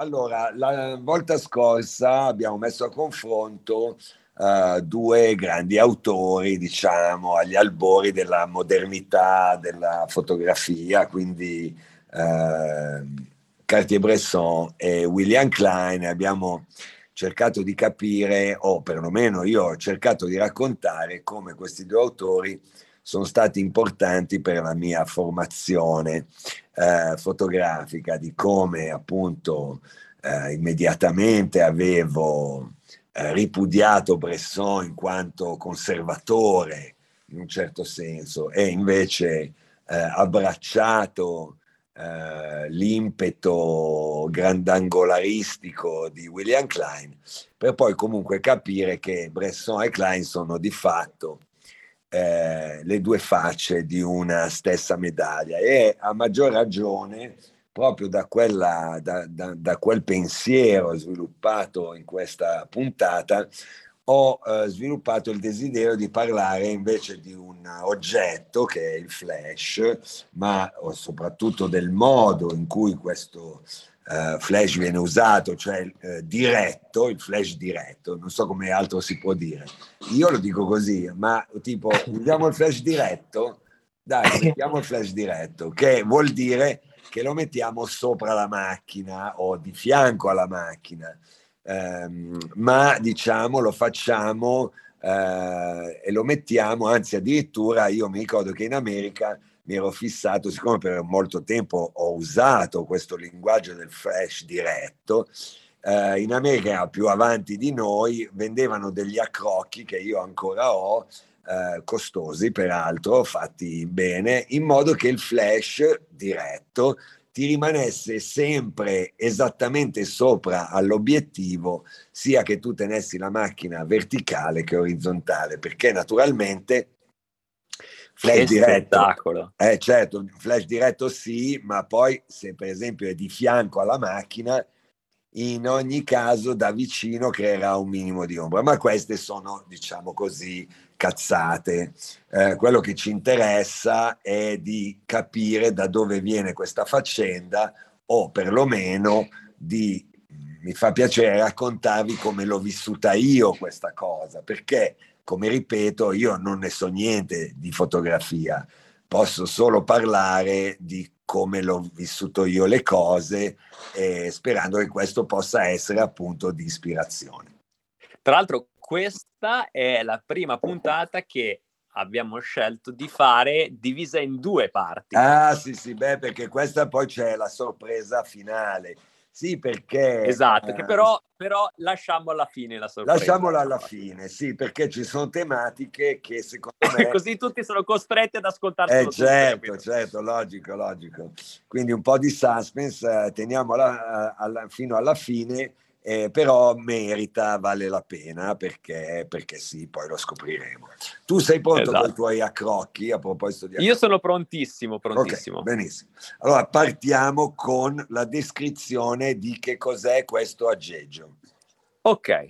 Allora, la volta scorsa abbiamo messo a confronto uh, due grandi autori, diciamo, agli albori della modernità della fotografia, quindi uh, Cartier-Bresson e William Klein. Abbiamo cercato di capire, o perlomeno io ho cercato di raccontare come questi due autori sono stati importanti per la mia formazione eh, fotografica, di come appunto eh, immediatamente avevo eh, ripudiato Bresson in quanto conservatore in un certo senso e invece eh, abbracciato eh, l'impeto grandangolaristico di William Klein per poi comunque capire che Bresson e Klein sono di fatto eh, le due facce di una stessa medaglia. E a maggior ragione proprio da, quella, da, da, da quel pensiero sviluppato in questa puntata ho eh, sviluppato il desiderio di parlare invece di un oggetto che è il flash, ma soprattutto del modo in cui questo uh, flash viene usato, cioè uh, diretto, il flash diretto, non so come altro si può dire. Io lo dico così, ma tipo usiamo il flash diretto, dai, mettiamo il flash diretto, che vuol dire che lo mettiamo sopra la macchina o di fianco alla macchina, um, ma diciamo lo facciamo eh, e lo mettiamo, anzi addirittura io mi ricordo che in America mi ero fissato, siccome per molto tempo ho usato questo linguaggio del flash diretto, eh, in America più avanti di noi vendevano degli accrocchi che io ancora ho, eh, costosi peraltro, fatti bene, in modo che il flash diretto ti rimanesse sempre esattamente sopra all'obiettivo, sia che tu tenessi la macchina verticale che orizzontale, perché naturalmente flash che diretto. Spettacolo. Eh, certo, flash diretto sì, ma poi se per esempio è di fianco alla macchina, in ogni caso da vicino creerà un minimo di ombra. Ma queste sono, diciamo così, cazzate. Eh, quello che ci interessa è di capire da dove viene questa faccenda o perlomeno di mi fa piacere raccontarvi come l'ho vissuta io questa cosa, perché come ripeto, io non ne so niente di fotografia, posso solo parlare di come l'ho vissuto io le cose, eh, sperando che questo possa essere appunto di ispirazione. Tra l'altro, questa è la prima puntata che abbiamo scelto di fare divisa in due parti. Ah, sì, sì, beh, perché questa poi c'è la sorpresa finale. Sì, perché... Esatto, che però, però lasciamo alla fine la sorpresa. Lasciamola alla fine, sì, perché ci sono tematiche che secondo me... Così tutti sono costretti ad ascoltarsi. Eh certo, certo, logico, logico. Quindi un po' di suspense, eh, teniamola eh, alla, fino alla fine eh, però merita, vale la pena perché, perché sì, poi lo scopriremo. Tu sei pronto esatto. con i tuoi accrocchi a proposito di accrocchi? Io sono prontissimo, prontissimo. Okay, benissimo. Allora partiamo con la descrizione di che cos'è questo aggeggio. Ok.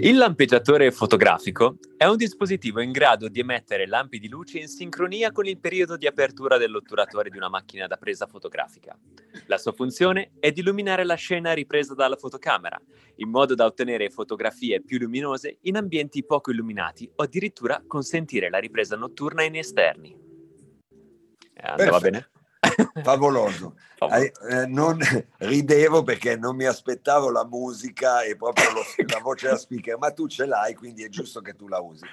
Il lampeggiatore fotografico è un dispositivo in grado di emettere lampi di luce in sincronia con il periodo di apertura dell'otturatore di una macchina da presa fotografica. La sua funzione è di illuminare la scena ripresa dalla fotocamera, in modo da ottenere fotografie più luminose in ambienti poco illuminati o addirittura consentire la ripresa notturna in esterni. Eh, andava bene? favoloso. Eh, non ridevo perché non mi aspettavo la musica e proprio lo, la voce da speaker, ma tu ce l'hai, quindi è giusto che tu la usi.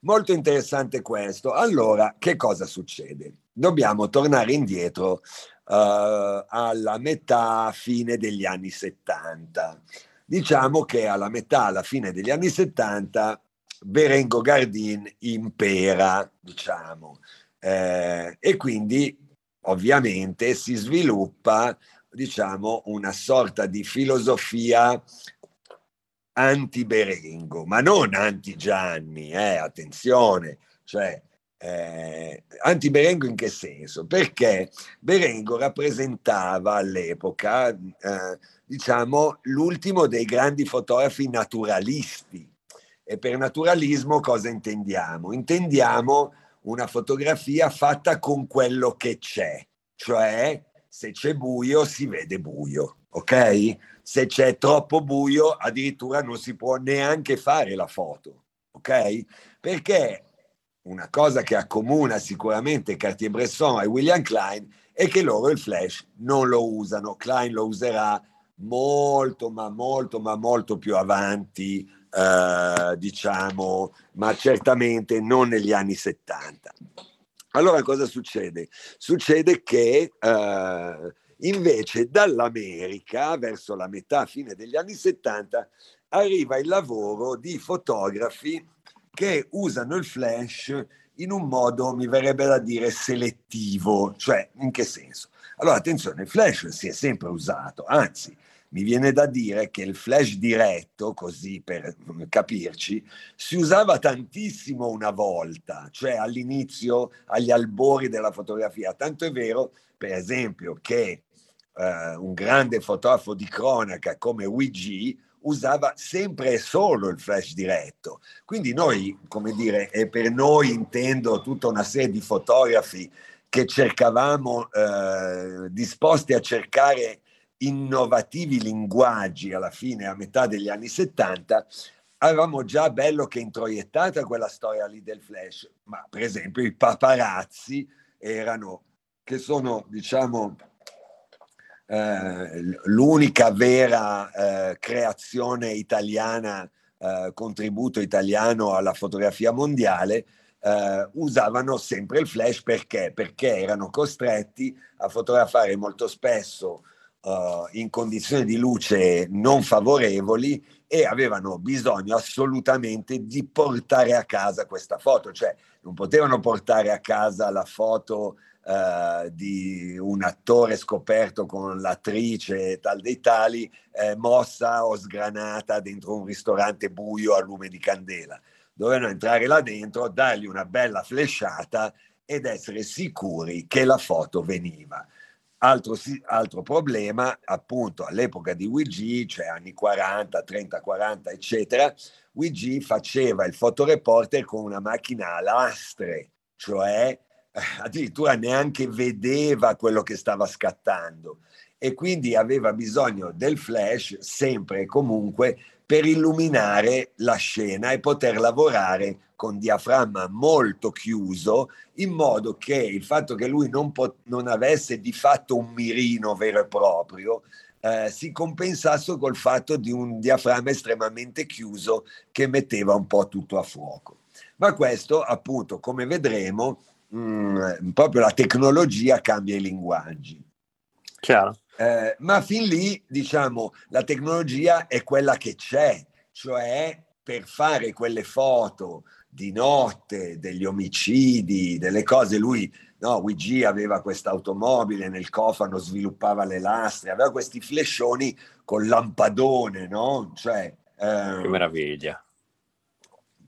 Molto interessante questo. Allora, che cosa succede? Dobbiamo tornare indietro uh, alla metà fine degli anni 70. Diciamo che alla metà, alla fine degli anni 70, Berengo Gardin impera, diciamo, eh, e quindi ovviamente si sviluppa diciamo una sorta di filosofia anti-Berengo, ma non anti-Gianni, eh, attenzione, cioè eh, anti-Berengo in che senso? Perché Berengo rappresentava all'epoca, eh, diciamo, l'ultimo dei grandi fotografi naturalisti. E per naturalismo cosa intendiamo? Intendiamo una fotografia fatta con quello che c'è, cioè se c'è buio si vede buio, ok? Se c'è troppo buio addirittura non si può neanche fare la foto, ok? Perché una cosa che accomuna sicuramente Cartier-Bresson e William Klein è che loro il flash non lo usano. Klein lo userà molto, ma molto, ma molto più avanti, eh, diciamo, ma certamente non negli anni 70. Allora cosa succede? Succede che eh, invece dall'America, verso la metà fine degli anni 70, arriva il lavoro di fotografi che usano il flash in un modo, mi verrebbe da dire, selettivo. Cioè, in che senso? Allora, attenzione, il flash si è sempre usato, anzi, mi viene da dire che il flash diretto, così per capirci, si usava tantissimo una volta, cioè all'inizio, agli albori della fotografia. Tanto è vero, per esempio, che eh, un grande fotografo di cronaca come Luigi usava sempre e solo il flash diretto. Quindi noi, come dire, e per noi intendo tutta una serie di fotografi che cercavamo, eh, disposti a cercare innovativi linguaggi alla fine, a metà degli anni 70, avevamo già bello che introiettata quella storia lì del flash, ma per esempio i paparazzi erano, che sono diciamo eh, l'unica vera eh, creazione italiana, eh, contributo italiano alla fotografia mondiale, eh, usavano sempre il flash perché? Perché erano costretti a fotografare molto spesso uh, in condizioni di luce non favorevoli e avevano bisogno assolutamente di portare a casa questa foto, cioè non potevano portare a casa la foto uh, di un attore scoperto con l'attrice tal dei tali, eh, mossa o sgranata dentro un ristorante buio a lume di candela. Dovevano entrare là dentro, dargli una bella flashata ed essere sicuri che la foto veniva. Altro, altro, problema, appunto, all'epoca di WG, cioè anni 40, 30, 40, eccetera, WG faceva il fotoreporter con una macchina a lastre, cioè eh, addirittura neanche vedeva quello che stava scattando. E quindi aveva bisogno del flash sempre e comunque per illuminare la scena e poter lavorare con diaframma molto chiuso, in modo che il fatto che lui non, pot- non avesse di fatto un mirino vero e proprio, eh, si compensasse col fatto di un diaframma estremamente chiuso che metteva un po' tutto a fuoco. Ma questo, appunto, come vedremo, mh, mm, proprio la tecnologia cambia i linguaggi. Chiaro. Eh, ma fin lì, diciamo, la tecnologia è quella che c'è, cioè per fare quelle foto di notte, degli omicidi, delle cose. Lui, no, Luigi aveva questa automobile, nel cofano sviluppava le lastre, aveva questi flashoni con lampadone, no? Cioè, eh, che meraviglia.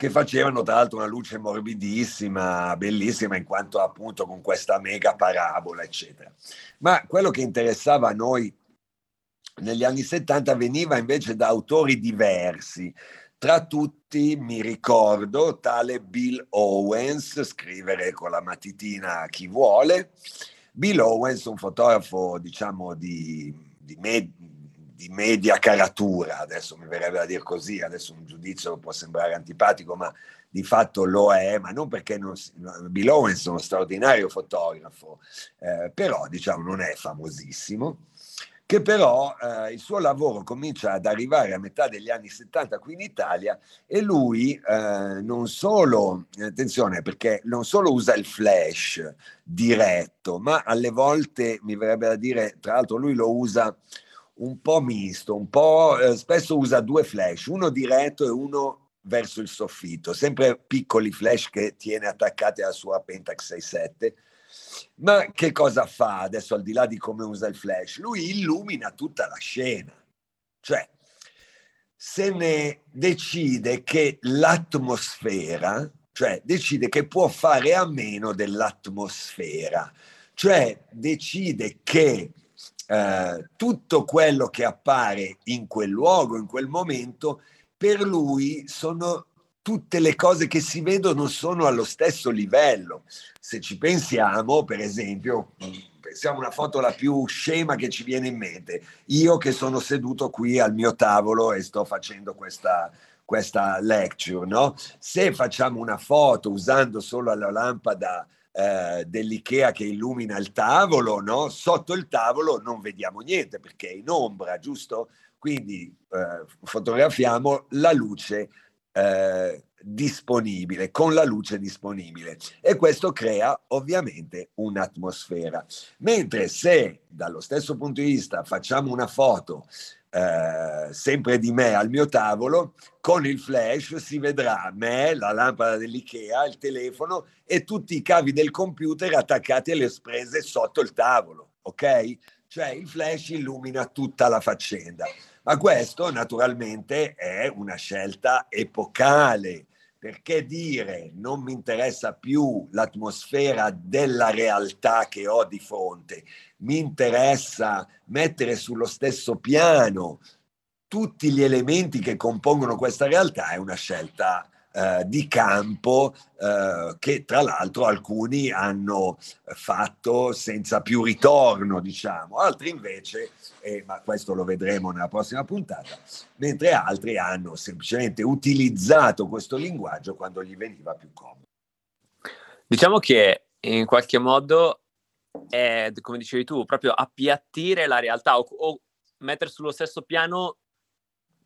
Che facevano tra l'altro una luce morbidissima, bellissima, in quanto appunto con questa mega parabola, eccetera. Ma quello che interessava a noi negli anni 70 veniva invece da autori diversi. Tra tutti mi ricordo tale Bill Owens, scrivere con la matitina chi vuole. Bill Owens, un fotografo diciamo di, di, med- di media caratura, adesso mi verrebbe a dire così, adesso un giudizio può sembrare antipatico, ma di fatto lo è, ma non perché non, Bill Owens è uno straordinario fotografo, eh, però diciamo non è famosissimo che però eh, il suo lavoro comincia ad arrivare a metà degli anni 70 qui in Italia e lui eh, non solo, attenzione perché non solo usa il flash diretto, ma alle volte mi verrebbe da dire, tra l'altro lui lo usa un po' misto, un po' eh, spesso usa due flash, uno diretto e uno verso il soffitto, sempre piccoli flash che tiene attaccati alla sua Pentax 67 ma che cosa fa adesso al di là di come usa il flash? Lui illumina tutta la scena. Cioè, se ne decide che l'atmosfera, cioè decide che può fare a meno dell'atmosfera, cioè decide che eh, tutto quello che appare in quel luogo, in quel momento, per lui sono tutte le cose che si vedono sono allo stesso livello. Se ci pensiamo, per esempio, pensiamo una foto la più scema che ci viene in mente. Io che sono seduto qui al mio tavolo e sto facendo questa, questa lecture, no? Se facciamo una foto usando solo la lampada eh, dell'IKEA che illumina il tavolo, no? Sotto il tavolo non vediamo niente perché è in ombra, giusto? Quindi eh, fotografiamo la luce eh, disponibile, con la luce disponibile e questo crea ovviamente un'atmosfera. Mentre se dallo stesso punto di vista facciamo una foto eh, sempre di me al mio tavolo, con il flash si vedrà me, la lampada dell'IKEA, il telefono e tutti i cavi del computer attaccati alle prese sotto il tavolo, ok? Cioè il flash illumina tutta la faccenda. Ma questo naturalmente è una scelta epocale, perché dire non mi interessa più l'atmosfera della realtà che ho di fronte, mi interessa mettere sullo stesso piano tutti gli elementi che compongono questa realtà, è una scelta eh, di campo eh, che tra l'altro alcuni hanno fatto senza più ritorno, diciamo, altri invece, eh, ma questo lo vedremo nella prossima puntata, mentre altri hanno semplicemente utilizzato questo linguaggio quando gli veniva più comodo. Diciamo che in qualche modo è, come dicevi tu, proprio appiattire la realtà o, o mettere sullo stesso piano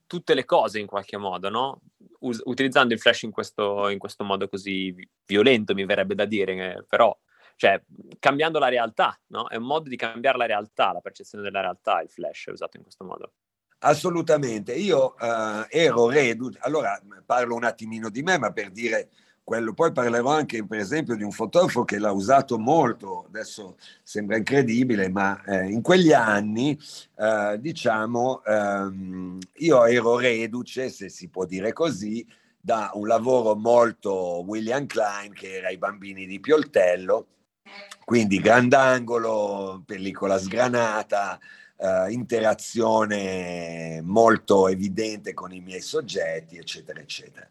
tutte le cose in qualche modo, no? Us- utilizzando il flash in questo, in questo, modo così violento, mi verrebbe da dire, eh, però, cioè, cambiando la realtà, no? È un modo di cambiare la realtà, la percezione della realtà, il flash usato in questo modo. Assolutamente, io uh, ero reduce, allora parlo un attimino di me, ma per dire quello. Poi parlerò anche, per esempio, di un fotografo che l'ha usato molto, adesso sembra incredibile, ma eh, in quegli anni, eh, diciamo, ehm, io ero reduce, se si può dire così, da un lavoro molto William Klein, che era I bambini di Pioltello, quindi grandangolo, pellicola sgranata, Uh, interazione molto evidente con i miei soggetti, eccetera, eccetera.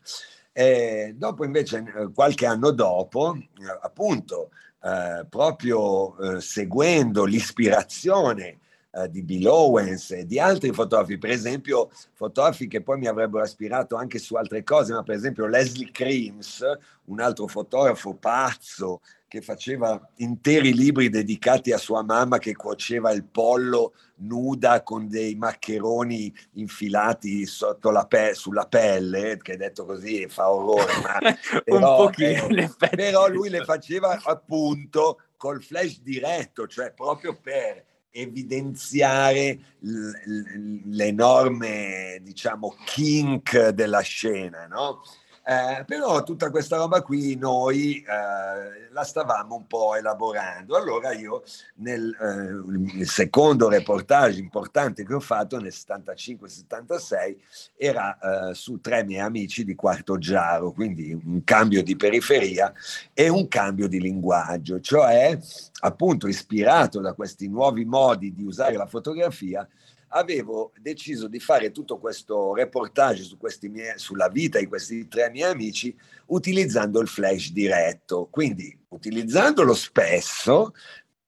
E dopo invece, eh, qualche anno dopo, eh, appunto, eh, proprio eh, seguendo l'ispirazione eh, di Bill Owens e di altri fotografi, per esempio fotografi che poi mi avrebbero ispirato anche su altre cose, ma per esempio Leslie Creams, un altro fotografo pazzo che faceva interi libri dedicati a sua mamma che cuoceva il pollo nuda con dei maccheroni infilati sotto la pe- sulla pelle, che detto così fa orrore, ma però, eh, però lui le faceva appunto col flash diretto, cioè proprio per evidenziare l'enorme, diciamo, kink della scena, no? Eh, però tutta questa roba qui noi eh, la stavamo un po' elaborando. Allora io nel, eh, secondo reportage importante che ho fatto nel 75-76 era eh, su tre miei amici di Quarto Giaro, quindi un cambio di periferia e un cambio di linguaggio, cioè appunto ispirato da questi nuovi modi di usare la fotografia avevo deciso di fare tutto questo reportage su miei, sulla vita di questi tre miei amici utilizzando il flash diretto, quindi utilizzandolo spesso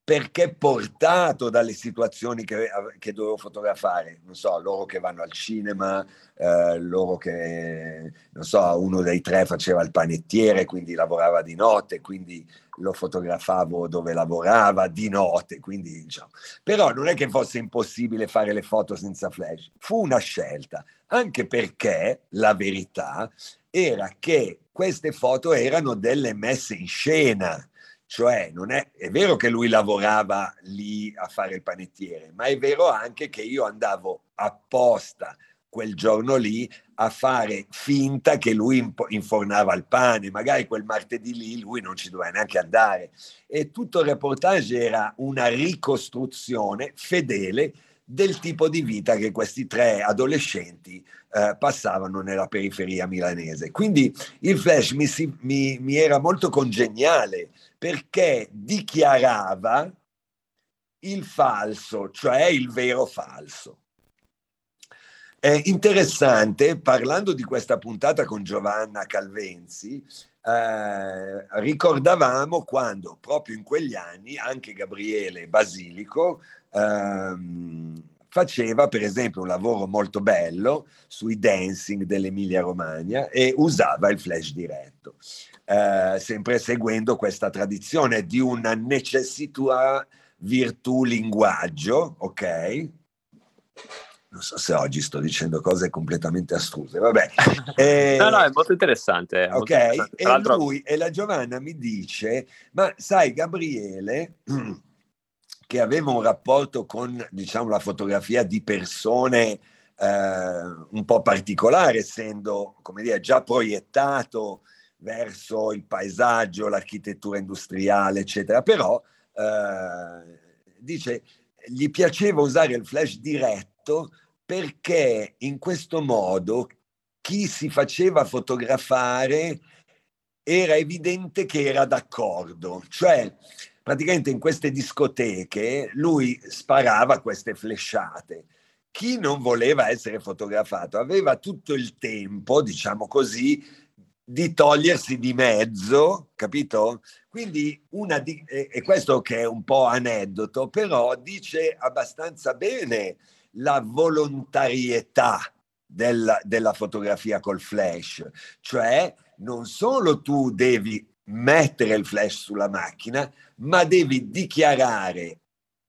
perché portato dalle situazioni che, che, dovevo fotografare, non so, loro che vanno al cinema, eh, loro che, non so, uno dei tre faceva il panettiere, quindi lavorava di notte, quindi lo fotografavo dove lavorava di notte, quindi diciamo. Però non è che fosse impossibile fare le foto senza flash, fu una scelta, anche perché la verità era che queste foto erano delle messe in scena cioè, è, è vero che lui lavorava lì a fare il panettiere, ma è vero anche che io andavo apposta quel giorno lì a fare finta che lui infornava il pane, magari quel martedì lì lui non ci doveva neanche andare. E tutto il reportage era una ricostruzione fedele del tipo di vita che questi tre adolescenti eh, passavano nella periferia milanese. Quindi il flash mi, si, mi, mi era molto congeniale perché dichiarava il falso, cioè il vero falso. È interessante, parlando di questa puntata con Giovanna Calvenzi, eh, ricordavamo quando proprio in quegli anni anche Gabriele Basilico ehm, faceva per esempio un lavoro molto bello sui dancing dell'Emilia Romagna e usava il flash diretto, eh, sempre seguendo questa tradizione di una necessità virtù linguaggio, ok? Non so se oggi sto dicendo cose completamente astruse, vabbè. Eh, no, no, è molto interessante. ok, interessante. e lui e la Giovanna mi dice, ma sai Gabriele, che aveva un rapporto con, diciamo, la fotografia di persone eh, un po' particolare, essendo, come dire, già proiettato verso il paesaggio, l'architettura industriale, eccetera, però eh, dice, gli piaceva usare il flash diretto perché in questo modo chi si faceva fotografare era evidente che era d'accordo, cioè praticamente in queste discoteche lui sparava queste flashate. Chi non voleva essere fotografato aveva tutto il tempo, diciamo così, di togliersi di mezzo, capito? Quindi una di, e questo che è un po' aneddoto, però dice abbastanza bene la volontarietà della, della fotografia col flash, cioè non solo tu devi mettere il flash sulla macchina, ma devi dichiarare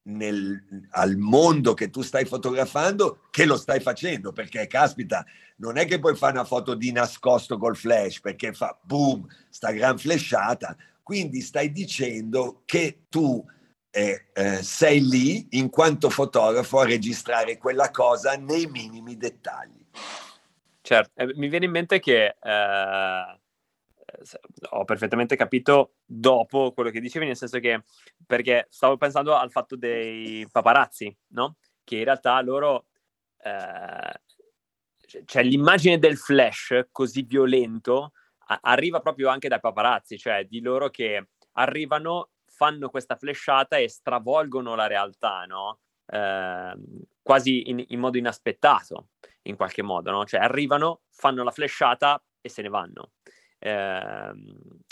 nel, al mondo che tu stai fotografando che lo stai facendo, perché caspita, non è che puoi fare una foto di nascosto col flash, perché fa boom, sta gran flashata, quindi stai dicendo che tu eh, eh, sei lì in quanto fotografo a registrare quella cosa nei minimi dettagli. Certo, eh, mi viene in mente che eh, ho perfettamente capito dopo quello che dicevi, nel senso che perché stavo pensando al fatto dei paparazzi, no? Che in realtà loro eh, cioè l'immagine del flash così violento a- arriva proprio anche dai paparazzi, cioè di loro che arrivano fanno questa flashata e stravolgono la realtà, no? Eh, quasi in, in, modo inaspettato, in qualche modo, no? Cioè arrivano, fanno la flashata e se ne vanno. Eh,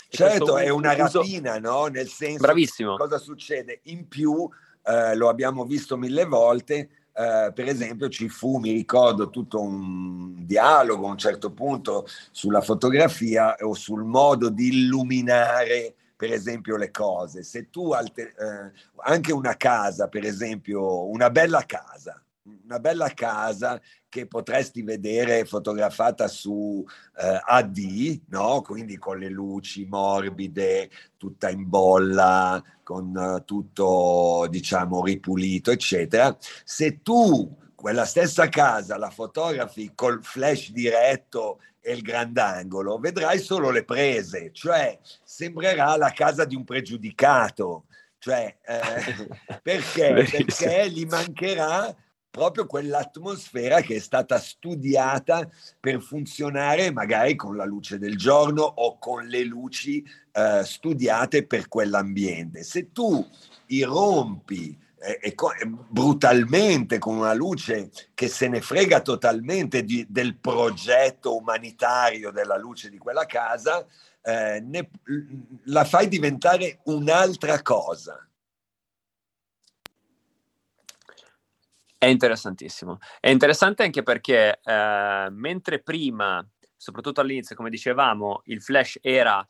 certo, è una uso... rapina, no? Nel senso, Bravissimo. cosa succede? In più, eh, lo abbiamo visto mille volte, Uh, per esempio ci fu, mi ricordo, tutto un dialogo a un certo punto sulla fotografia o sul modo di illuminare per esempio, le cose. Se tu alter- eh, anche una casa, per esempio, una bella casa, una bella casa che potresti vedere fotografata su eh, AD, no? quindi con le luci morbide, tutta in bolla, con uh, tutto diciamo ripulito, eccetera. Se tu quella stessa casa la fotografi col flash diretto e il grandangolo, vedrai solo le prese, cioè sembrerà la casa di un pregiudicato. Cioè, eh, perché? Perché gli mancherà proprio quell'atmosfera che è stata studiata per funzionare magari con la luce del giorno o con le luci eh, studiate per quell'ambiente. Se tu irrompi e, e, brutalmente con una luce che se ne frega totalmente di, del progetto umanitario della luce di quella casa, eh, ne, la fai diventare un'altra cosa. È interessantissimo. È interessante anche perché eh, mentre prima, soprattutto all'inizio, come dicevamo, il flash era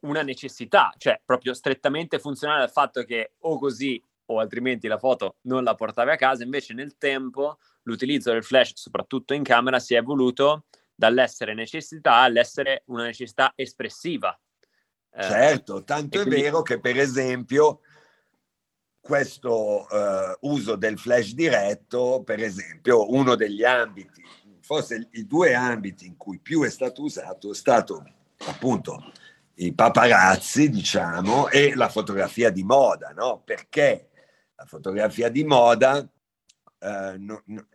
una necessità, cioè proprio strettamente funzionale al fatto che o così o altrimenti la foto non la portavi a casa, invece nel tempo l'utilizzo del flash, soprattutto in camera, si è evoluto dall'essere necessità all'essere una necessità espressiva. Eh, certo, tanto è quindi... vero che per esempio questo uh, uso del flash diretto, per esempio, uno degli ambiti, forse i due ambiti in cui più è stato usato è stato appunto i paparazzi, diciamo, e la fotografia di moda, no? Perché la fotografia di moda, eh, no, no,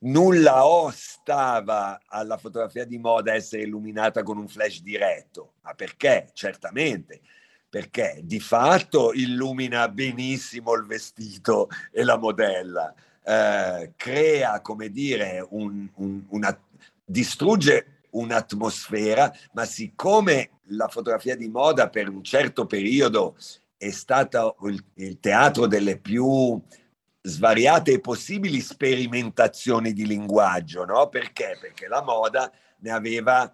nulla ostava alla fotografia di moda essere illuminata con un flash diretto. Ma perché? Certamente, perché di fatto illumina benissimo il vestito e la modella. eh, crea, come dire, un, un, una, distrugge un'atmosfera, ma siccome la fotografia di moda per un certo periodo è stata il, il teatro delle più svariate e possibili sperimentazioni di linguaggio, no? Perché? Perché la moda ne aveva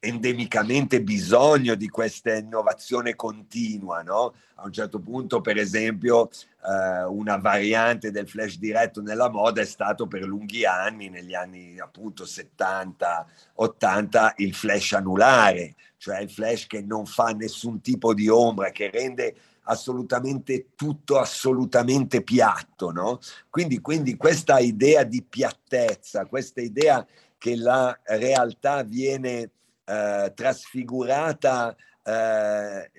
endemicamente bisogno di questa innovazione continua, no? A un certo punto, per esempio, eh, una variante del flash diretto nella moda è stato per lunghi anni, negli anni appunto 70, 80, il flash anulare, cioè il flash che non fa nessun tipo di ombra, che rende assolutamente tutto assolutamente piatto, no? Quindi, quindi questa idea di piattezza, questa idea che la realtà viene eh, trasfigurata eh,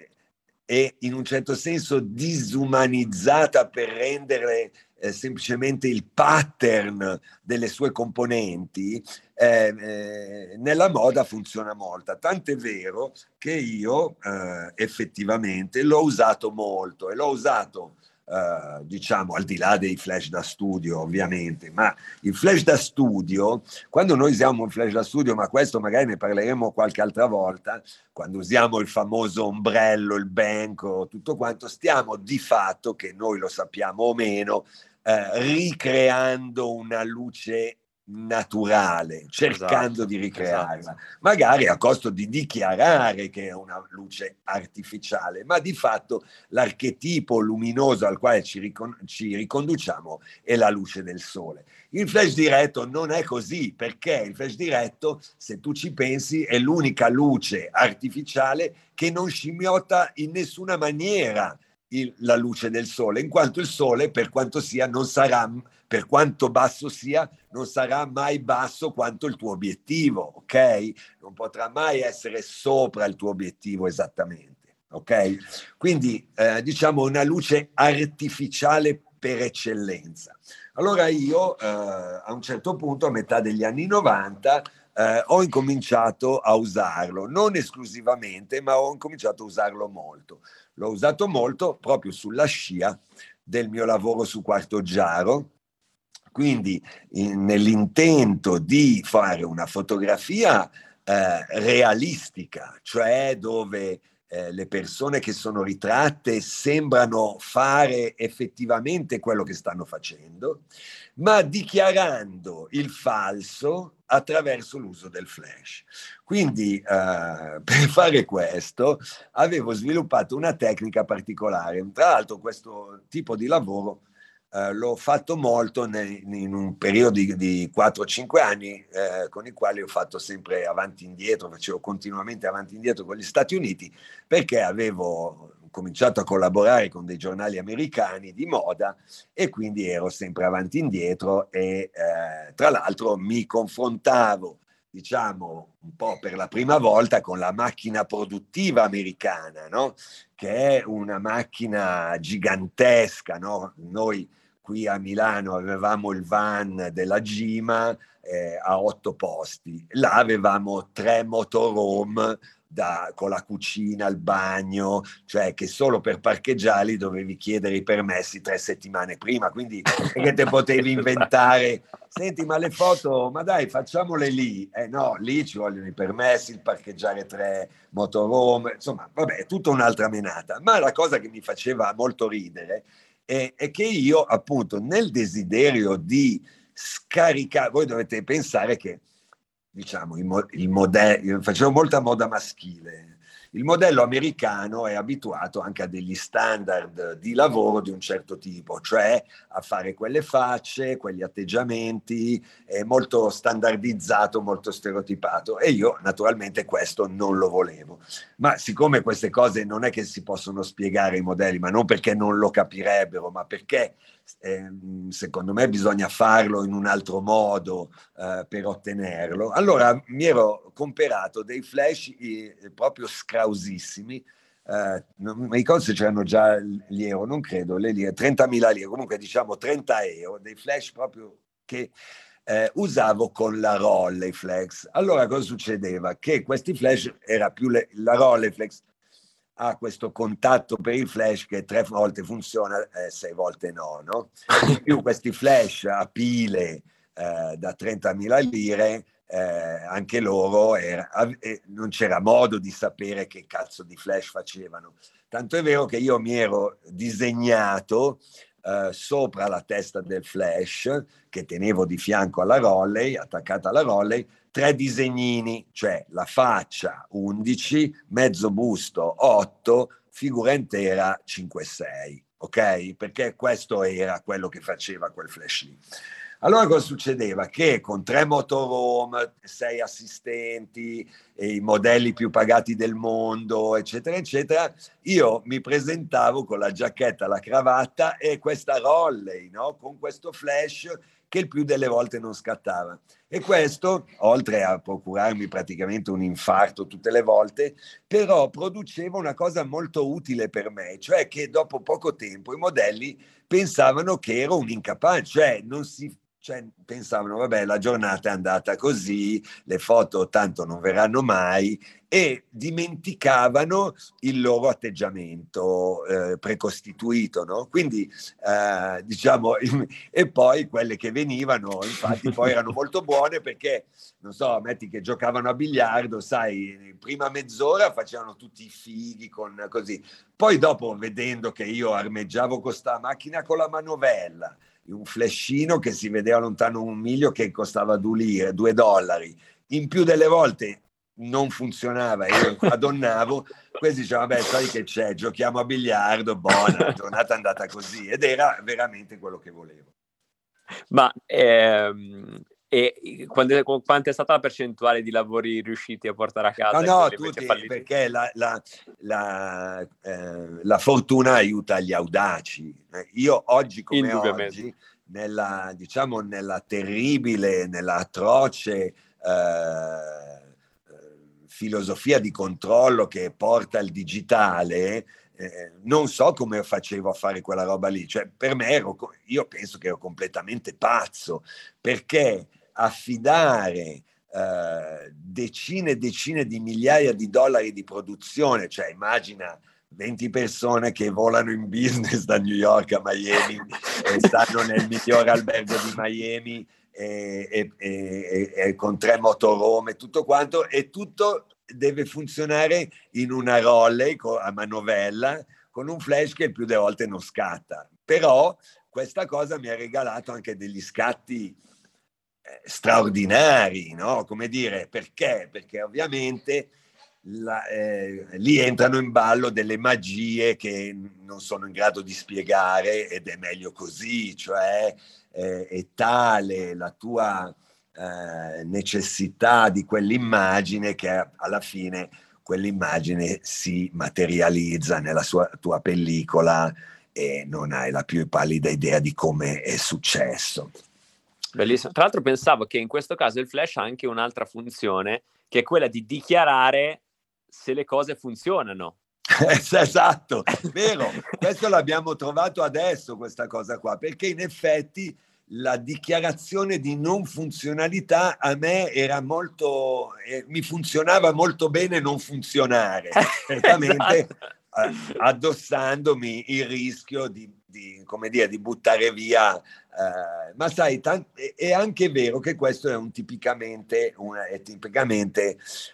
e in un certo senso disumanizzata per rendere eh, semplicemente il pattern delle sue componenti, eh, eh, nella moda funziona molto. Tant'è vero che io eh, effettivamente l'ho usato molto e l'ho usato Uh, diciamo al di là dei flash da studio ovviamente, ma il flash da studio, quando noi usiamo un flash da studio, ma questo magari ne parleremo qualche altra volta, quando usiamo il famoso ombrello, il banco, tutto quanto, stiamo di fatto, che noi lo sappiamo o meno, uh, ricreando una luce naturale, cercando esatto, di ricrearla, esatto. magari a costo di dichiarare che è una luce artificiale, ma di fatto l'archetipo luminoso al quale ci, ricon- ci riconduciamo è la luce del sole. Il flash diretto non è così, perché il flash diretto, se tu ci pensi, è l'unica luce artificiale che non scimmiotta in nessuna maniera il, la luce del sole, in quanto il sole, per quanto sia, non sarà, per quanto basso sia, non sarà mai basso quanto il tuo obiettivo, ok? Non potrà mai essere sopra il tuo obiettivo esattamente, ok? Quindi eh, diciamo una luce artificiale per eccellenza. Allora io eh, a un certo punto, a metà degli anni 90, eh, ho incominciato a usarlo, non esclusivamente, ma ho incominciato a usarlo molto. L'ho usato molto proprio sulla scia del mio lavoro su Quarto Giaro, quindi in, nell'intento di fare una fotografia eh, realistica, cioè dove eh, le persone che sono ritratte sembrano fare effettivamente quello che stanno facendo, ma dichiarando il falso attraverso l'uso del flash. Quindi eh, per fare questo avevo sviluppato una tecnica particolare. Tra l'altro questo tipo di lavoro eh, l'ho fatto molto ne, in un periodo di, di 4-5 anni eh, con i quali ho fatto sempre avanti e indietro, facevo continuamente avanti e indietro con gli Stati Uniti perché avevo cominciato a collaborare con dei giornali americani di moda e quindi ero sempre avanti e indietro e eh, tra l'altro mi confrontavo diciamo un po' per la prima volta con la macchina produttiva americana, no? che è una macchina gigantesca. No? Noi qui a Milano avevamo il van della Gima eh, a otto posti, là avevamo tre motorhome da, con la cucina, il bagno, cioè che solo per parcheggiarli dovevi chiedere i permessi tre settimane prima, quindi che te potevi inventare, senti ma le foto, ma dai facciamole lì, eh no, lì ci vogliono i permessi, il parcheggiare tre motorhome, insomma vabbè, è tutta un'altra menata, ma la cosa che mi faceva molto ridere è, è che io appunto nel desiderio di scaricare, voi dovete pensare che diciamo, il, il modello, facevo molta moda maschile. Il modello americano è abituato anche a degli standard di lavoro di un certo tipo, cioè a fare quelle facce, quegli atteggiamenti, è molto standardizzato, molto stereotipato e io naturalmente questo non lo volevo. Ma siccome queste cose non è che si possono spiegare ai modelli, ma non perché non lo capirebbero, ma perché secondo me bisogna farlo in un altro modo eh, per ottenerlo. Allora mi ero comperato dei flash eh, proprio scrausissimi, eh, non mi ricordo se c'erano già gli euro, non credo, le lire, 30.000 lire, comunque diciamo 30 euro, dei flash proprio che eh, usavo con la Rolleiflex. Allora cosa succedeva? Che questi flash era più le, la Rolleiflex ha questo contatto per il flash che tre volte funziona, eh, sei volte no, no? In più questi flash a pile eh, da 30.000 lire, eh, anche loro era, eh, non c'era modo di sapere che cazzo di flash facevano. Tanto è vero che io mi ero disegnato eh, sopra la testa del flash che tenevo di fianco alla Rolley, attaccata alla Rolley, tre disegnini, cioè la faccia 11, mezzo busto 8, figura intera 5-6, ok? Perché questo era quello che faceva quel flash lì. Allora cosa succedeva? Che con tre motorhome, sei assistenti, i modelli più pagati del mondo, eccetera, eccetera, io mi presentavo con la giacchetta, la cravatta e questa Rolley, no? con questo flash che il più delle volte non scattava. E questo, oltre a procurarmi praticamente un infarto tutte le volte, però produceva una cosa molto utile per me, cioè che dopo poco tempo i modelli pensavano che ero un incapace, cioè non si cioè, pensavano, vabbè, la giornata è andata così, le foto tanto non verranno mai e dimenticavano il loro atteggiamento eh, precostituito, no? Quindi, eh, diciamo, e poi quelle che venivano, infatti, poi erano molto buone perché, non so, metti che giocavano a biliardo, sai, prima mezz'ora facevano tutti i fighi con così, poi dopo, vedendo che io armeggiavo con sta macchina con la manovella, un flashino che si vedeva lontano un miglio che costava due lire, due dollari. In più delle volte non funzionava, io adonnavo, questi dicevano, vabbè, sai che c'è, giochiamo a biliardo, buona, la giornata è andata così, ed era veramente quello che volevo. Ma ehm, e quando, quanto è stata la percentuale di lavori riusciti a portare a casa? No, no, tutti, perché la, la, la, eh, la, fortuna aiuta gli audaci. Eh, io oggi come oggi, nella, diciamo, nella terribile, nella atroce eh, filosofia di controllo che porta il digitale, eh, non so come facevo a fare quella roba lì. Cioè, per me ero, io penso che ero completamente pazzo, perché affidare eh, decine e decine di migliaia di dollari di produzione, cioè immagina 20 persone che volano in business da New York a Miami e stanno nel miglior albergo di Miami e, e, e, e con tre motorhome e tutto quanto e tutto deve funzionare in una Rolley a manovella con un flash che il più delle volte non scatta. Però questa cosa mi ha regalato anche degli scatti straordinari, no? Come dire, perché? Perché ovviamente la, eh, lì entrano in ballo delle magie che non sono in grado di spiegare ed è meglio così, cioè eh, è tale la tua eh, necessità di quell'immagine che alla fine quell'immagine si materializza nella sua, tua pellicola e non hai la più pallida idea di come è successo. Bellissimo. Tra l'altro pensavo che in questo caso il flash ha anche un'altra funzione, che è quella di dichiarare se le cose funzionano. esatto, vero. Questo l'abbiamo trovato adesso, questa cosa qua, perché in effetti la dichiarazione di non funzionalità a me era molto, eh, mi funzionava molto bene non funzionare, certamente esatto. Eh, addossandomi il rischio di, di, dire, di buttare via Uh, ma sai, tant- è anche vero che questo è un tipicamente, una,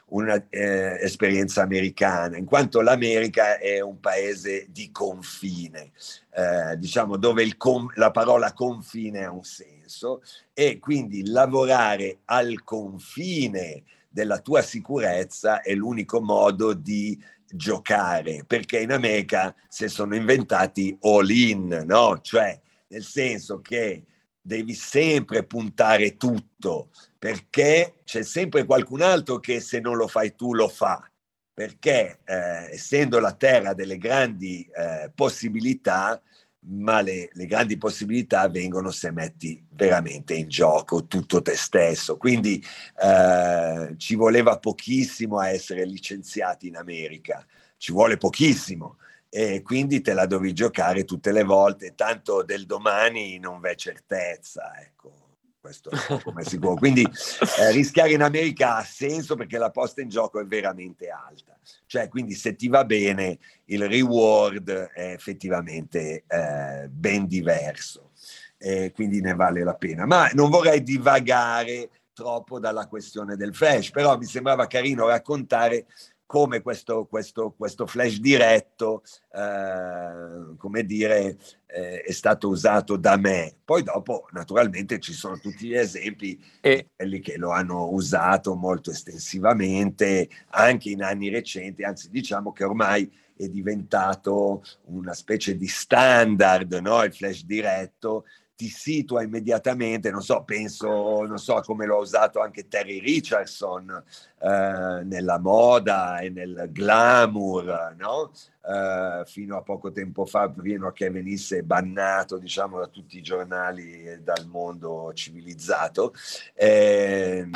un'esperienza eh, americana, in quanto l'America è un paese di confine, uh, diciamo dove com- la parola confine ha un senso e quindi lavorare al confine della tua sicurezza è l'unico modo di giocare, perché in America si sono inventati all in, no? Cioè nel senso che devi sempre puntare tutto, perché c'è sempre qualcun altro che se non lo fai tu lo fa, perché eh, essendo la terra delle grandi eh, possibilità, ma le, le, grandi possibilità vengono se metti veramente in gioco tutto te stesso. Quindi eh, ci voleva pochissimo a essere licenziati in America, ci vuole pochissimo. E quindi te la devi giocare tutte le volte, tanto del domani non v'è certezza, ecco, questo è come sicuro. Quindi eh, rischiare in America ha senso perché la posta in gioco è veramente alta. cioè quindi se ti va bene il reward è effettivamente eh, ben diverso, eh, quindi ne vale la pena. Ma non vorrei divagare troppo dalla questione del flash, però mi sembrava carino raccontare come questo, questo, questo flash diretto, eh, come dire, eh, è stato usato da me. Poi dopo, naturalmente, ci sono tutti gli esempi e... quelli che lo hanno usato molto estensivamente, anche in anni recenti, anzi diciamo che ormai è diventato una specie di standard, no? il flash diretto, ti situa immediatamente, non so, penso, non so come l'ha usato anche Terry Richardson eh, nella moda e nel glamour, no? Eh, fino a poco tempo fa, prima che venisse bannato, diciamo, da tutti i giornali e dal mondo civilizzato. Eh,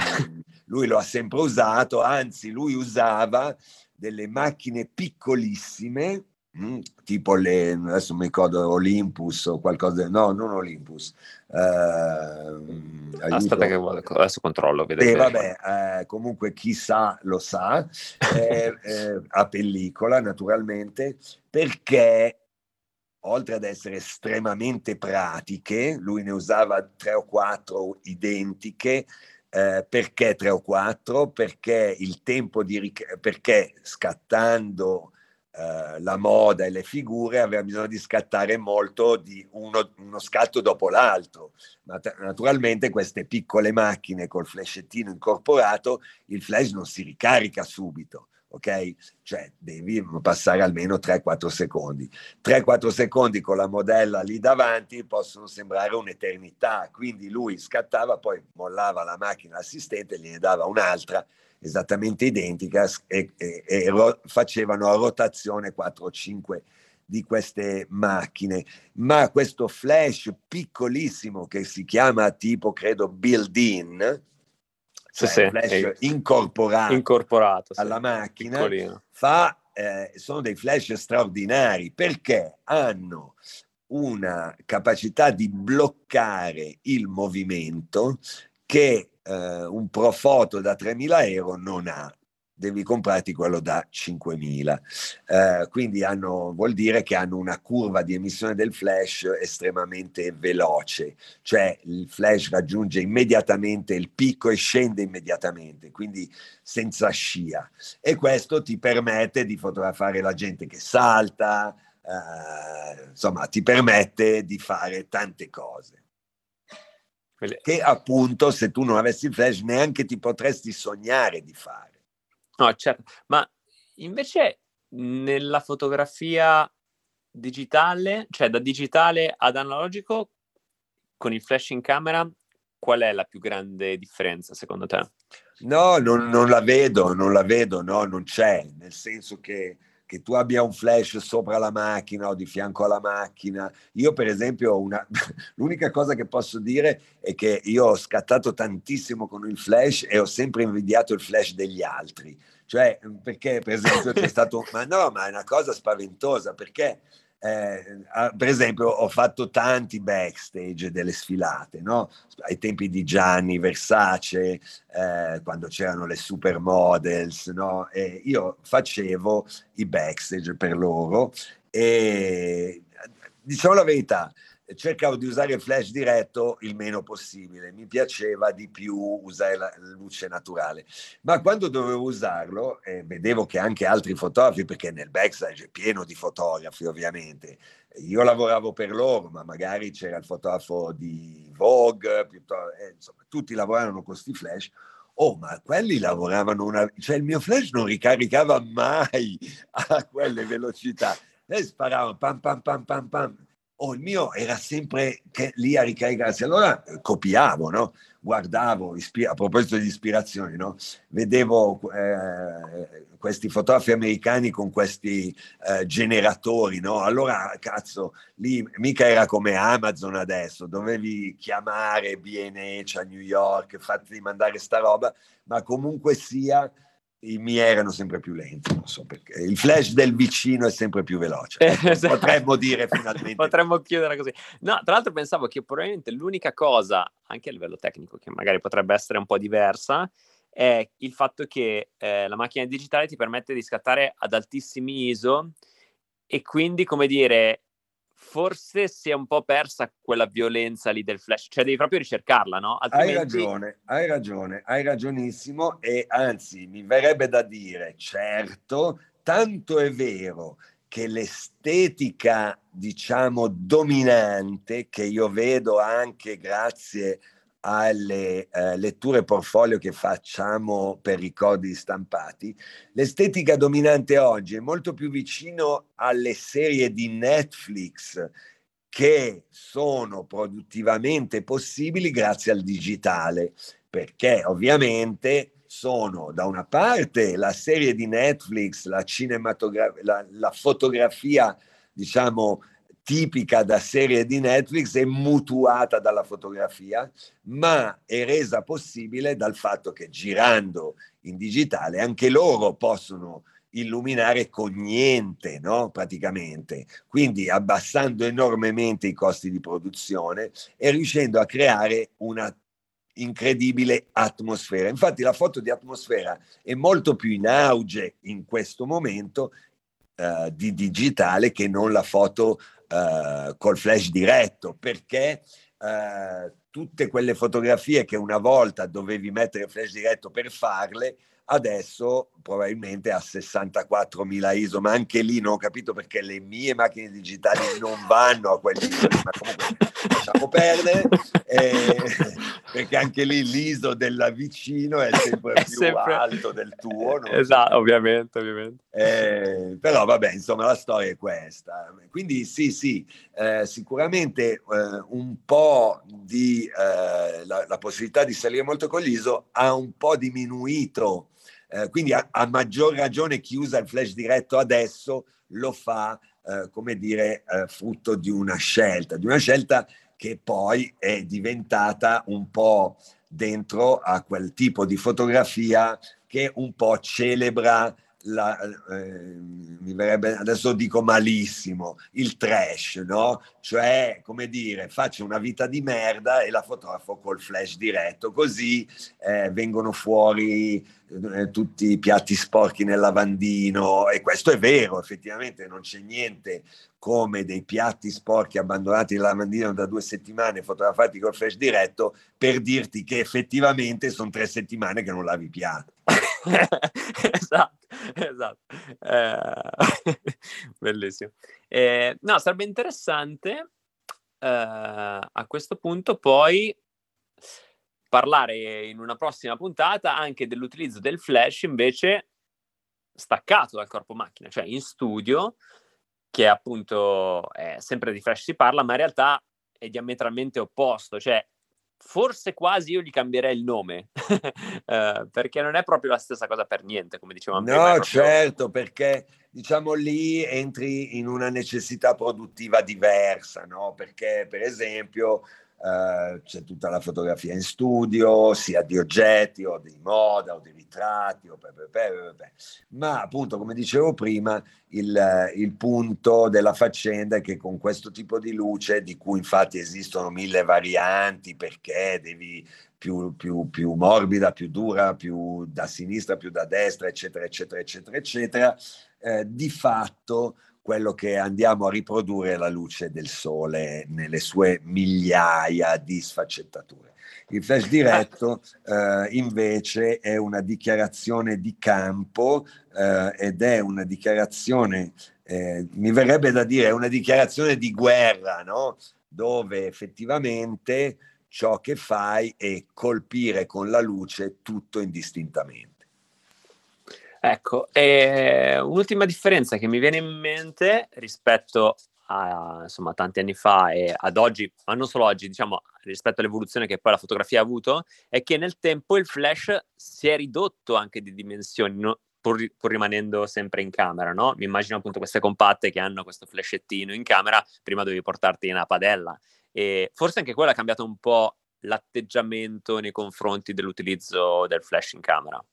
lui lo ha sempre usato, anzi lui usava delle macchine piccolissime Tipo le, adesso mi ricordo Olympus o qualcosa, no, non Olympus. Eh, Aspetta che adesso controllo. Beh, vabbè, eh, comunque chi sa lo sa, eh, a pellicola naturalmente, perché oltre ad essere estremamente pratiche, lui ne usava tre o quattro identiche, eh, perché tre o quattro? Perché il tempo di ric- perché scattando eh, la moda e le figure aveva bisogno di scattare molto di uno, uno scatto dopo l'altro. Ma t- naturalmente queste piccole macchine col flashettino incorporato, il flash non si ricarica subito. Ok? Cioè devi passare almeno 3-4 secondi. 3-4 secondi con la modella lì davanti possono sembrare un'eternità. Quindi lui scattava, poi mollava la macchina all'assistente, gliene dava un'altra esattamente identica e, e, e ro- facevano a rotazione 4 o 5 di queste macchine, ma questo flash piccolissimo che si chiama tipo, credo, build-in, cioè sì, flash sì. incorporato, incorporato alla sì, macchina, fa, eh, sono dei flash straordinari. Perché? Hanno una capacità di bloccare il movimento che eh, un profoto da 3.000 euro non ha devi comprarti quello da 5.000. Eh, quindi hanno, vuol dire che hanno una curva di emissione del flash estremamente veloce, cioè il flash raggiunge immediatamente il picco e scende immediatamente, quindi senza scia. E questo ti permette di fotografare la gente che salta, eh, insomma, ti permette di fare tante cose che appunto se tu non avessi il flash neanche ti potresti sognare di fare. No, certo, ma invece nella fotografia digitale, cioè da digitale ad analogico, con il flash in camera, qual è la più grande differenza secondo te? No, non, non la vedo, non la vedo, no, non c'è, nel senso che che tu abbia un flash sopra la macchina o di fianco alla macchina. Io, per esempio, una... l'unica cosa che posso dire è che io ho scattato tantissimo con il flash e ho sempre invidiato il flash degli altri. Cioè, perché, per esempio, c'è stato. Ma no, ma è una cosa spaventosa perché eh, per esempio, ho fatto tanti backstage delle sfilate, no? ai tempi di Gianni, Versace, eh, quando c'erano le supermodels, no? e io facevo i backstage per loro e diciamo la verità, cercavo di usare il flash diretto il meno possibile, mi piaceva di più usare la luce naturale, ma quando dovevo usarlo eh, vedevo che anche altri fotografi, perché nel backstage è pieno di fotografi ovviamente, io lavoravo per loro, ma magari c'era il fotografo di Vogue, eh, insomma, tutti lavoravano con questi flash, Oh, ma quelli lavoravano una... cioè il mio flash non ricaricava mai a quelle velocità. E sparavano pam pam pam pam pam oh, il mio era sempre lì a ricaricarsi. Allora eh, copiavo, no? guardavo, a proposito di ispirazioni, no? vedevo eh, questi fotografi americani con questi eh, generatori, no? allora cazzo, lì mica era come Amazon adesso, dovevi chiamare BNH a New York, farti mandare sta roba, ma comunque sia i miei erano sempre più lenti, non so perché. Il flash del vicino è sempre più veloce. Ecco, esatto. Potremmo dire finalmente. Potremmo chiudere così. No, tra l'altro pensavo che probabilmente l'unica cosa, anche a livello tecnico, che magari potrebbe essere un po' diversa, è il fatto che eh, la macchina digitale ti permette di scattare ad altissimi ISO e quindi, come dire, forse si è un po' persa quella violenza lì del flash, cioè devi proprio ricercarla, no? Altrimenti... Hai ragione, hai ragione, hai ragionissimo e anzi mi verrebbe da dire, certo, tanto è vero che l'estetica, diciamo, dominante, che io vedo anche grazie alle eh, letture portfolio che facciamo per ricordi stampati, l'estetica dominante oggi è molto più vicino alle serie di Netflix che sono produttivamente possibili grazie al digitale, perché ovviamente sono da una parte la serie di Netflix, la cinematografia, la, la fotografia, diciamo, tipica da serie di Netflix è mutuata dalla fotografia, ma è resa possibile dal fatto che girando in digitale anche loro possono illuminare con niente, no? praticamente. Quindi abbassando enormemente i costi di produzione e riuscendo a creare una incredibile atmosfera. Infatti la foto di atmosfera è molto più in auge in questo momento uh, di digitale che non la foto uh, col flash diretto, perché uh, tutte quelle fotografie che una volta dovevi mettere flash diretto per farle, adesso probabilmente a 64.000 ISO, ma anche lì non ho capito perché le mie macchine digitali non vanno a quelli, ma comunque lasciamo perdere, eh, perché anche lì l'ISO della vicino è sempre è più sempre... alto del tuo. Esatto, so. ovviamente, ovviamente. Eh, però vabbè, insomma, la storia è questa. Quindi sì, sì, eh, sicuramente eh, un po' di eh, la, la possibilità di salire molto con l'ISO ha un po' diminuito eh, quindi a, a, maggior ragione chi usa il flash diretto adesso lo fa, eh, come dire, eh, frutto di una scelta, di una scelta che poi è diventata un po' dentro a quel tipo di fotografia che un po' celebra la, eh, mi verrebbe, adesso dico malissimo, il trash, no? Cioè, come dire, faccio una vita di merda e la fotografo col flash diretto, così eh, vengono fuori eh, tutti i piatti sporchi nel lavandino e questo è vero, effettivamente non c'è niente come dei piatti sporchi abbandonati nel lavandino da due settimane fotografati col flash diretto per dirti che effettivamente sono tre settimane che non lavi i piatti. Esatto, esatto. Eh, bellissimo. Eh, no, sarebbe interessante eh, a questo punto poi parlare in una prossima puntata anche dell'utilizzo del flash invece staccato dal corpo macchina, cioè in studio, che appunto sempre di flash si parla, ma in realtà è diametralmente opposto, cioè forse quasi io gli cambierei il nome, uh, perché non è proprio la stessa cosa per niente, come dicevamo no, prima. No, proprio... certo, perché diciamo lì entri in una necessità produttiva diversa, no? Perché per esempio Uh, c'è tutta la fotografia in studio, sia di oggetti o di moda o di ritratti, o pe, pe, pe, ma appunto come dicevo prima il, il, punto della faccenda è che con questo tipo di luce, di cui infatti esistono mille varianti perché devi più, più, più morbida, più dura, più da sinistra, più da destra, eccetera, eccetera, eccetera, eccetera, eh, di fatto quello che andiamo a riprodurre è la luce del sole nelle sue migliaia di sfaccettature. Il flash diretto eh, invece è una dichiarazione di campo eh, ed è una dichiarazione, eh, mi verrebbe da dire, è una dichiarazione di guerra, no? dove effettivamente ciò che fai è colpire con la luce tutto indistintamente. Ecco, e un'ultima differenza che mi viene in mente rispetto a insomma, tanti anni fa e ad oggi, ma non solo oggi, diciamo rispetto all'evoluzione che poi la fotografia ha avuto, è che nel tempo il flash si è ridotto anche di dimensioni, no? pur, pur, rimanendo sempre in camera, no? Mi immagino appunto queste compatte che hanno questo flashettino in camera, prima dovevi portarti una padella. E forse anche quello ha cambiato un po' l'atteggiamento nei confronti dell'utilizzo del flash in camera.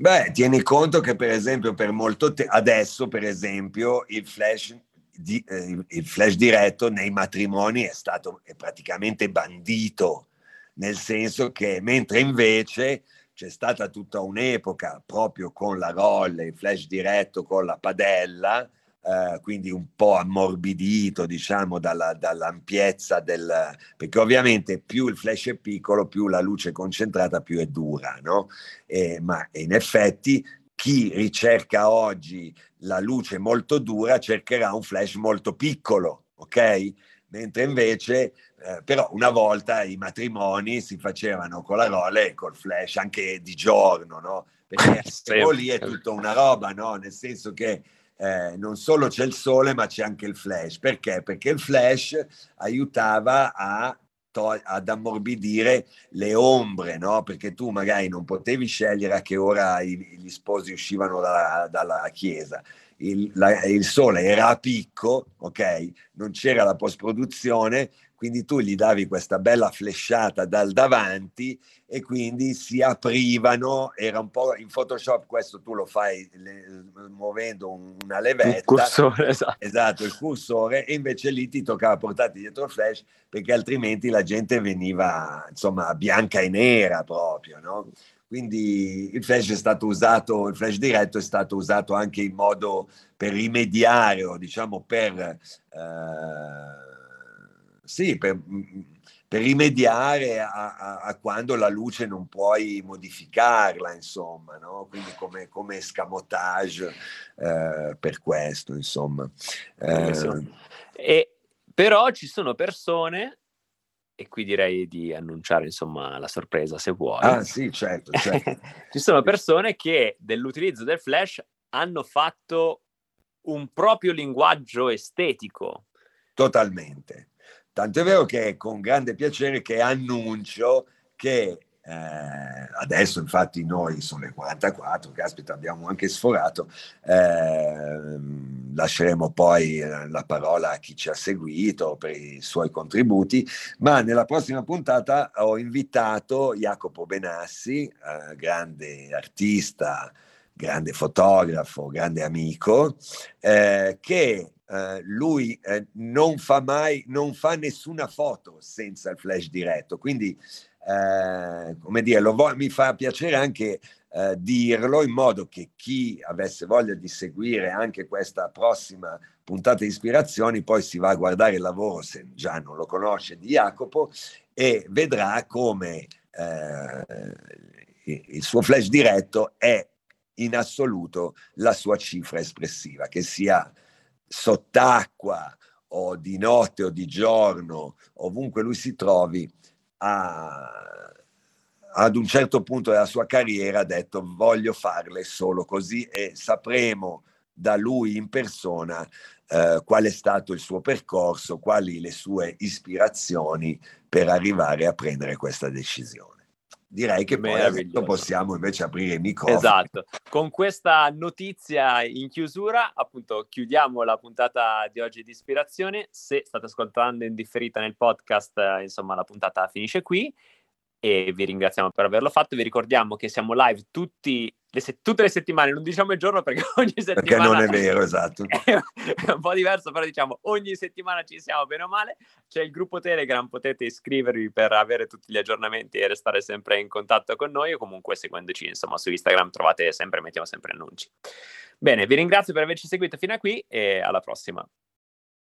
Beh, tieni conto che per esempio per molto tempo, adesso per esempio il flash, di, eh, il flash diretto nei matrimoni è stato è praticamente bandito, nel senso che mentre invece c'è stata tutta un'epoca proprio con la roll, il flash diretto con la padella, eh, quindi un po' ammorbidito, diciamo, dalla, dall'ampiezza del... perché ovviamente più il flash è piccolo, più la luce è concentrata, più è dura, no? E, ma in effetti chi ricerca oggi la luce molto dura cercherà un flash molto piccolo, ok? Mentre invece, eh, però una volta i matrimoni si facevano con la role e col flash anche di giorno, no? Perché lì è tutta una roba, no? Nel senso che eh, non solo c'è il sole, ma c'è anche il flash. Perché? Perché il flash aiutava a to- ad ammorbidire le ombre, no? Perché tu magari non potevi scegliere a che ora i, gli sposi uscivano dalla, dalla chiesa. Il, la, il, sole era a picco, ok? Non c'era la post-produzione, quindi tu gli davi questa bella flashata dal davanti e quindi si aprivano, era un po' in Photoshop questo tu lo fai le, muovendo una levetta. Il cursore, esatto. esatto. il cursore e invece lì ti toccava portarti dietro il flash perché altrimenti la gente veniva insomma bianca e nera proprio, no? Quindi il flash è stato usato, il flash diretto è stato usato anche in modo per rimediare o diciamo per... Eh, sì, per, per rimediare a, a, a, quando la luce non puoi modificarla, insomma, no? quindi come, come escamotage eh, per questo, insomma. Eh, e, però ci sono persone, e qui direi di annunciare insomma la sorpresa se vuoi. Ah sì, certo, certo. ci sono persone che dell'utilizzo del flash hanno fatto un proprio linguaggio estetico. Totalmente Tanto è vero che è con grande piacere che annuncio che eh, adesso infatti noi sono le 44, caspita abbiamo anche sforato, eh, lasceremo poi eh, la parola a chi ci ha seguito per i suoi contributi, ma nella prossima puntata ho invitato Jacopo Benassi, eh, grande artista, grande fotografo, grande amico, eh, che Uh, lui uh, non fa mai, non fa nessuna foto senza il flash diretto, quindi uh, come dire, vo- mi fa piacere anche dirlo in modo che chi avesse voglia di seguire anche questa prossima puntata di ispirazioni poi si va a guardare il lavoro, se già non lo conosce, di Jacopo e vedrà come il suo flash diretto è in assoluto la sua cifra espressiva, che sia sott'acqua o di notte o di giorno, ovunque lui si trovi, ha, ad un certo punto della sua carriera ha detto voglio farle solo così e sapremo da lui in persona eh, qual è stato il suo percorso, quali le sue ispirazioni per arrivare a prendere questa decisione direi che poi possiamo invece aprire i microfoni. Esatto. Con questa notizia in chiusura, appunto, chiudiamo la puntata di oggi di ispirazione. Se state ascoltando in differita nel podcast, eh, insomma, la puntata finisce qui e vi ringraziamo per averlo fatto. Vi ricordiamo che siamo live tutti le se- tutte le settimane, non diciamo il giorno perché ogni settimana... Perché non è vero, esatto. È un po' diverso, però diciamo ogni settimana ci siamo bene o male. C'è il gruppo Telegram, potete iscrivervi per avere tutti gli aggiornamenti e restare sempre in contatto con noi o comunque seguendoci insomma su Instagram trovate sempre, mettiamo sempre annunci. Bene, vi ringrazio per averci seguito fino a qui e alla prossima.